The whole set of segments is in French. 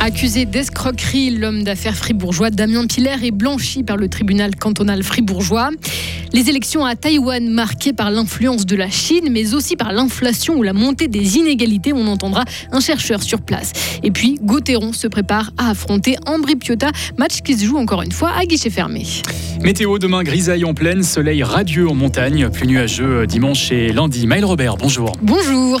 Accusé d'escroquerie, l'homme d'affaires fribourgeois Damien Piller est blanchi par le tribunal cantonal fribourgeois. Les élections à Taïwan marquées par l'influence de la Chine, mais aussi par l'inflation ou la montée des inégalités, on entendra un chercheur sur place. Et puis, Gauthieron se prépare à affronter Ambri Piotta, match qui se joue encore une fois à guichet fermé. Météo demain grisaille en pleine, soleil radieux en montagne, plus nuageux dimanche et lundi. Maël Robert, bonjour. Bonjour.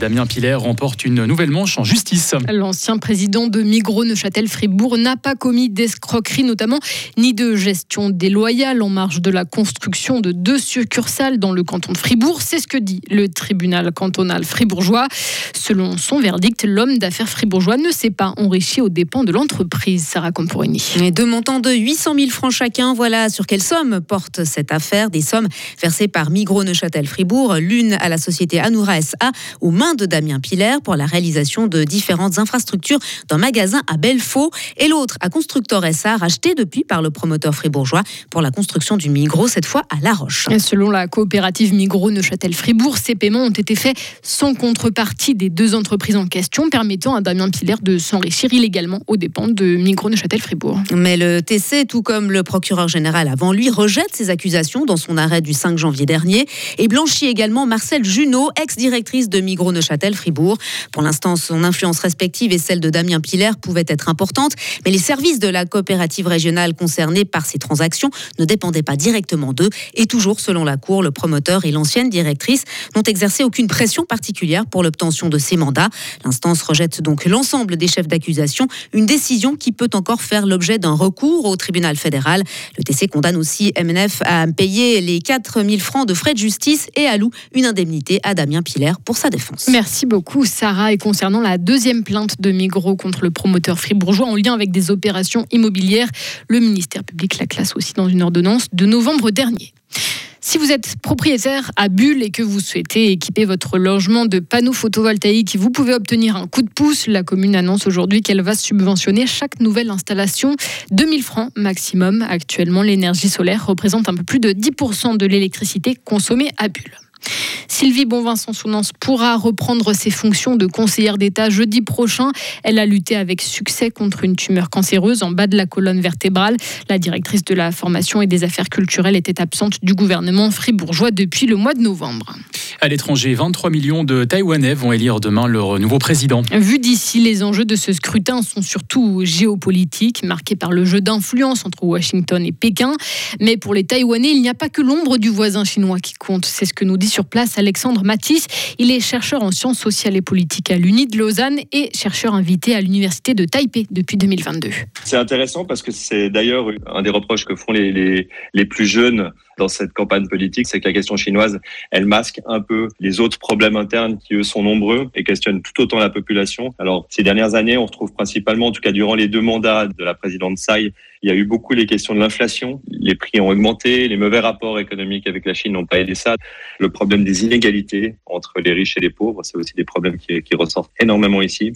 Damien Piller remporte une nouvelle manche en justice. L'ancien président de Migros Neuchâtel-Fribourg n'a pas commis d'escroquerie notamment, ni de gestion déloyale en marge de la construction de deux succursales dans le canton de Fribourg. C'est ce que dit le tribunal cantonal fribourgeois. Selon son verdict, l'homme d'affaires fribourgeois ne s'est pas enrichi aux dépens de l'entreprise. Sarah Camporini. Et deux montants de 800 000 francs chacun, voilà sur quelle somme porte cette affaire. Des sommes versées par Migros Neuchâtel-Fribourg, l'une à la société Anoura SA, aux mains de Damien Piller pour la réalisation de différentes infrastructures d'un magasin à Belfaux et l'autre à Constructor SA, racheté depuis par le promoteur fribourgeois pour la construction du Migros, cette fois à La Roche. selon la coopérative Migros Neuchâtel-Fribourg, ces paiements ont été faits sans contrepartie des deux entreprises en question, permettant à Damien Piller de s'enrichir illégalement aux dépens de Migros Neuchâtel-Fribourg. Mais le TC, tout comme le procureur général avant lui, rejette ces accusations dans son arrêt du 5 janvier dernier et blanchit également Marcel Junot, ex-directrice de Migros Neuchâtel-Fribourg. Pour l'instant, son influence respective et celle de Damien Piller pouvaient être importantes, mais les services de la coopérative régionale concernée par ces transactions ne dépendaient pas directement d'eux. Et toujours selon la Cour, le promoteur et l'ancienne directrice n'ont exercé aucune pression particulière pour l'obtention de ces mandats. L'instance rejette donc l'ensemble des chefs d'accusation, une décision qui peut encore faire l'objet d'un recours au tribunal fédéral. Le TC condamne aussi MNF à payer les 4000 francs de frais de justice et alloue une indemnité à Damien Piller pour sa défense. Merci beaucoup Sarah. Et concernant la deuxième plainte de Migros contre le promoteur fribourgeois en lien avec des opérations immobilières, le ministère public la classe aussi dans une ordonnance de novembre dernier. Si vous êtes propriétaire à Bulle et que vous souhaitez équiper votre logement de panneaux photovoltaïques, vous pouvez obtenir un coup de pouce. La commune annonce aujourd'hui qu'elle va subventionner chaque nouvelle installation 2000 francs maximum. Actuellement, l'énergie solaire représente un peu plus de 10% de l'électricité consommée à Bulle. Sylvie Bonvincent-Sounance pourra reprendre ses fonctions de conseillère d'État jeudi prochain. Elle a lutté avec succès contre une tumeur cancéreuse en bas de la colonne vertébrale. La directrice de la formation et des affaires culturelles était absente du gouvernement fribourgeois depuis le mois de novembre. À l'étranger, 23 millions de Taïwanais vont élire demain leur nouveau président. Vu d'ici, les enjeux de ce scrutin sont surtout géopolitiques, marqués par le jeu d'influence entre Washington et Pékin. Mais pour les Taïwanais, il n'y a pas que l'ombre du voisin chinois qui compte. C'est ce que nous dit sur place Alexandre Matisse. Il est chercheur en sciences sociales et politiques à l'Uni de Lausanne et chercheur invité à l'Université de Taipei depuis 2022. C'est intéressant parce que c'est d'ailleurs un des reproches que font les, les, les plus jeunes dans cette campagne politique, c'est que la question chinoise, elle masque un peu les autres problèmes internes qui, eux, sont nombreux et questionnent tout autant la population. Alors, ces dernières années, on retrouve principalement, en tout cas durant les deux mandats de la présidente Tsai, il y a eu beaucoup les questions de l'inflation. Les prix ont augmenté, les mauvais rapports économiques avec la Chine n'ont pas aidé ça. Le problème des inégalités entre les riches et les pauvres, c'est aussi des problèmes qui, ressortent énormément ici.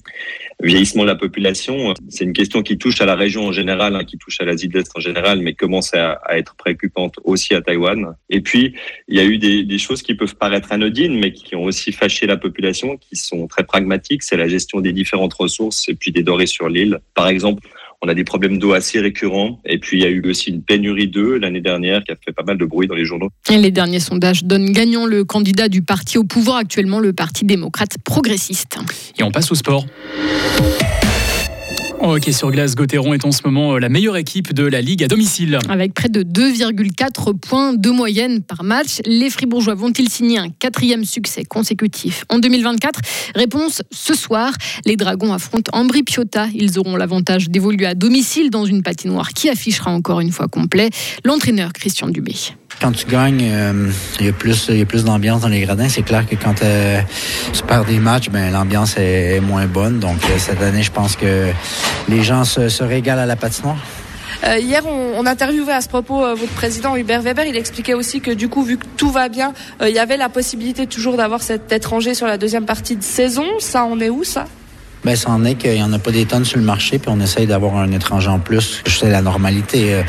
Le vieillissement de la population, c'est une question qui touche à la région en général, hein, qui touche à l'Asie de l'Est en général, mais commence à, être préoccupante aussi à Taïwan. Et puis, il y a eu des, des choses qui peuvent paraître anodines, mais qui ont aussi fâché la population, qui sont très pragmatiques. C'est la gestion des différentes ressources et puis des dorées sur l'île. Par exemple, on a des problèmes d'eau assez récurrents. Et puis, il y a eu aussi une pénurie d'eau l'année dernière qui a fait pas mal de bruit dans les journaux. Et les derniers sondages donnent gagnant le candidat du parti au pouvoir actuellement, le Parti démocrate progressiste. Et on passe au sport. En hockey sur glace, Gauthieron est en ce moment euh, la meilleure équipe de la Ligue à domicile. Avec près de 2,4 points de moyenne par match, les Fribourgeois vont-ils signer un quatrième succès consécutif en 2024 Réponse ce soir. Les Dragons affrontent Ambri Piotta. Ils auront l'avantage d'évoluer à domicile dans une patinoire qui affichera encore une fois complet l'entraîneur Christian Dubé. Quand tu gagnes, euh, il y a plus, il y a plus d'ambiance dans les gradins. C'est clair que quand euh, tu perds des matchs, ben l'ambiance est, moins bonne. Donc euh, cette année, je pense que les gens se, se régalent à la patinoire. Euh, hier, on, on, interviewait à ce propos euh, votre président Hubert Weber. Il expliquait aussi que du coup, vu que tout va bien, euh, il y avait la possibilité toujours d'avoir cet étranger sur la deuxième partie de saison. Ça, on est où ça? Ben, ça en est qu'il n'y en a pas des tonnes sur le marché, puis on essaye d'avoir un étranger en plus. C'est la normalité.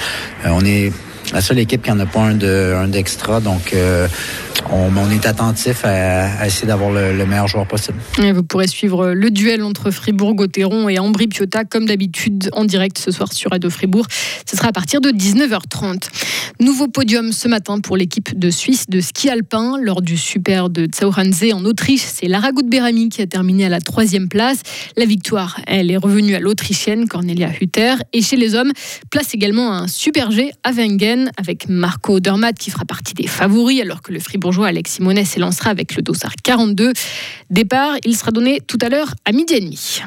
on est la seule équipe qui en a pas un de un d'extra. Donc on, est attentif à, essayer d'avoir le, meilleur joueur possible. vous pourrez suivre le duel entre Fribourg-Gotteron et Ambry Piotta, comme d'habitude, en direct ce soir sur Radio Fribourg. Ce sera à partir de 19h30. Nouveau podium ce matin pour l'équipe de Suisse de ski alpin lors du Super de Zauranze en Autriche. C'est Lara Gutberami qui a terminé à la troisième place. La victoire, elle est revenue à l'Autrichienne Cornelia Hutter. Et chez les hommes, place également un Super G à Wengen avec Marco Odermatt qui fera partie des favoris alors que le Fribourg Alex Simonet s'élancera avec le dossard 42. Départ, il sera donné tout à l'heure à midi et demi.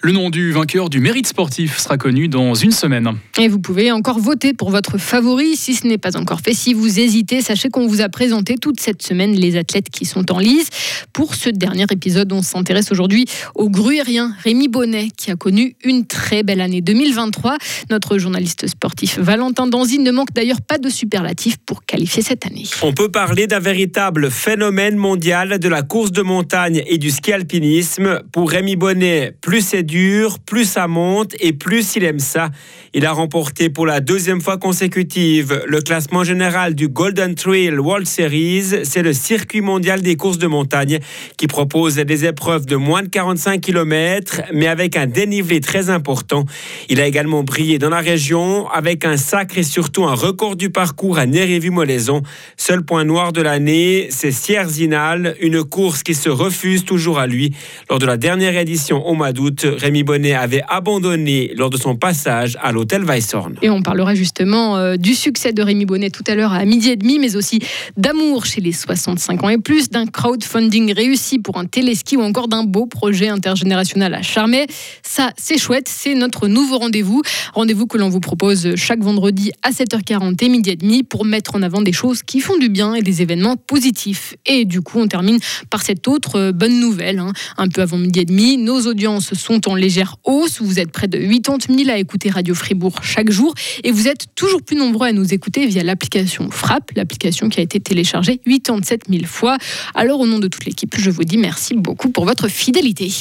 Le nom du vainqueur du mérite sportif sera connu dans une semaine. Et vous pouvez encore voter pour votre favori si ce n'est pas encore fait. Si vous hésitez, sachez qu'on vous a présenté toute cette semaine les athlètes qui sont en lice. Pour ce dernier épisode, on s'intéresse aujourd'hui au gruérien Rémi Bonnet qui a connu une très belle année 2023. Notre journaliste sportif Valentin Danzy ne manque d'ailleurs pas de superlatifs pour qualifier cette année. On peut parler d'un véritable phénomène mondial de la course de montagne et du ski alpinisme. Pour Rémi Bonnet, plus c'est dur, plus ça monte et plus il aime ça. Il a remporté pour la deuxième fois consécutive le classement général du Golden Trail World Series. C'est le circuit mondial des courses de montagne qui propose des épreuves de moins de 45 km, mais avec un dénivelé très important. Il a également brillé dans la région avec un sacre et surtout un record du parcours à Nérévy-Molaison. Seul point noir de l'année, c'est Sierzinal, une course qui se refuse toujours à lui. Lors de la dernière édition au mois d'août, Rémi Bonnet avait abandonné lors de son passage à l'hôtel Weisshorn. Et on parlera justement euh, du succès de Rémi Bonnet tout à l'heure à midi et demi, mais aussi d'amour chez les 65 ans et plus, d'un crowdfunding réussi pour un téléski ou encore d'un beau projet intergénérationnel à Charmey. Ça, c'est chouette, c'est notre nouveau rendez-vous. Rendez-vous que l'on vous propose chaque vendredi à 7h40 et midi et demi pour mettre en avant des choses qui font du bien et des événements positifs. Et du coup, on termine par cette autre euh, bonne nouvelle. Hein. Un peu avant midi et demi, nos audiences sont en légère hausse. Vous êtes près de 80 000 à écouter Radio Fribourg chaque jour et vous êtes toujours plus nombreux à nous écouter via l'application Frappe, l'application qui a été téléchargée 87 000 fois. Alors au nom de toute l'équipe, je vous dis merci beaucoup pour votre fidélité.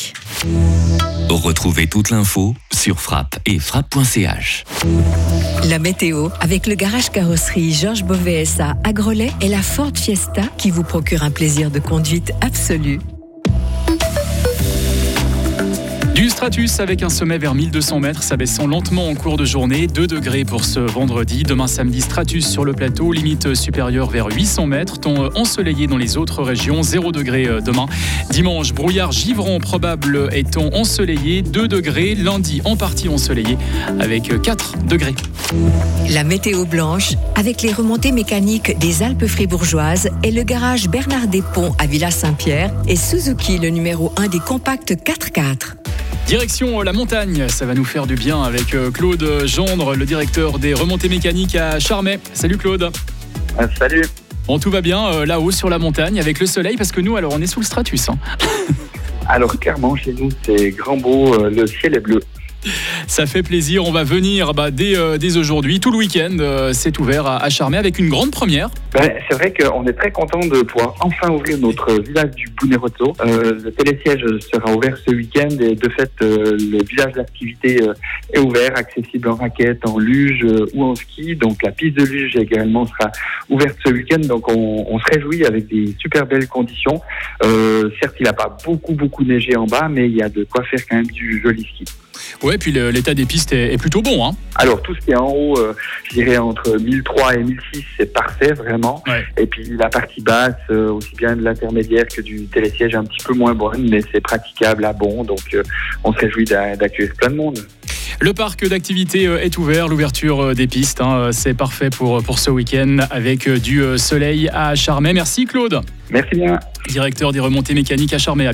Retrouvez toute l'info sur frappe et frappe.ch. La météo avec le garage carrosserie Georges Beauvais à Grelais et la Ford Fiesta qui vous procure un plaisir de conduite absolu. Stratus avec un sommet vers 1200 mètres, s'abaissant lentement en cours de journée. 2 degrés pour ce vendredi. Demain samedi, stratus sur le plateau, limite supérieure vers 800 mètres. Temps ensoleillé dans les autres régions, 0 degrés euh, demain. Dimanche, brouillard givrant probable et temps ensoleillé, 2 degrés. Lundi, en partie ensoleillé avec 4 degrés. La météo blanche avec les remontées mécaniques des Alpes fribourgeoises et le garage Bernard Despont à Villa Saint-Pierre et Suzuki, le numéro 1 des compacts 4x4. Direction euh, la montagne, ça va nous faire du bien avec euh, Claude Gendre, le directeur des remontées mécaniques à Charmey. Salut Claude. Ah, salut. Bon, tout va bien euh, là-haut sur la montagne avec le soleil parce que nous, alors on est sous le stratus. Hein. alors clairement, chez nous, c'est grand beau, le ciel est bleu. Ça fait plaisir. On va venir bah, dès, euh, dès aujourd'hui. Tout le week-end, euh, c'est ouvert à, à, Charmey avec une grande première. Ben, c'est vrai qu'on est très content de pouvoir enfin ouvrir notre village du Bounerotto. Euh, le télésiège sera ouvert ce week-end et de fait, le village d'activité est ouvert, accessible en raquette, en luge ou en ski. Donc la piste de luge également sera ouverte ce week-end. Donc on, on, se réjouit avec des super belles conditions. certes, il n'a pas beaucoup beaucoup neigé en bas, mais il y a de quoi faire quand même du joli ski. Ouais, puis l'état des pistes est, plutôt bon. Hein. Alors, tout ce qui est en haut, euh, je dirais entre 1003 et 1006, c'est parfait, vraiment. Et puis la partie basse, euh, aussi bien de l'intermédiaire que du télésiège, un petit peu moins bonne, mais c'est praticable à bon. Donc, euh, on se réjouit d'accueillir plein de monde. Le parc d'activité est ouvert, l'ouverture des pistes, hein, c'est parfait pour, pour ce week-end avec du soleil à Charmey. Merci Claude. Merci bien. Directeur des remontées mécaniques à Charmey. À bientôt.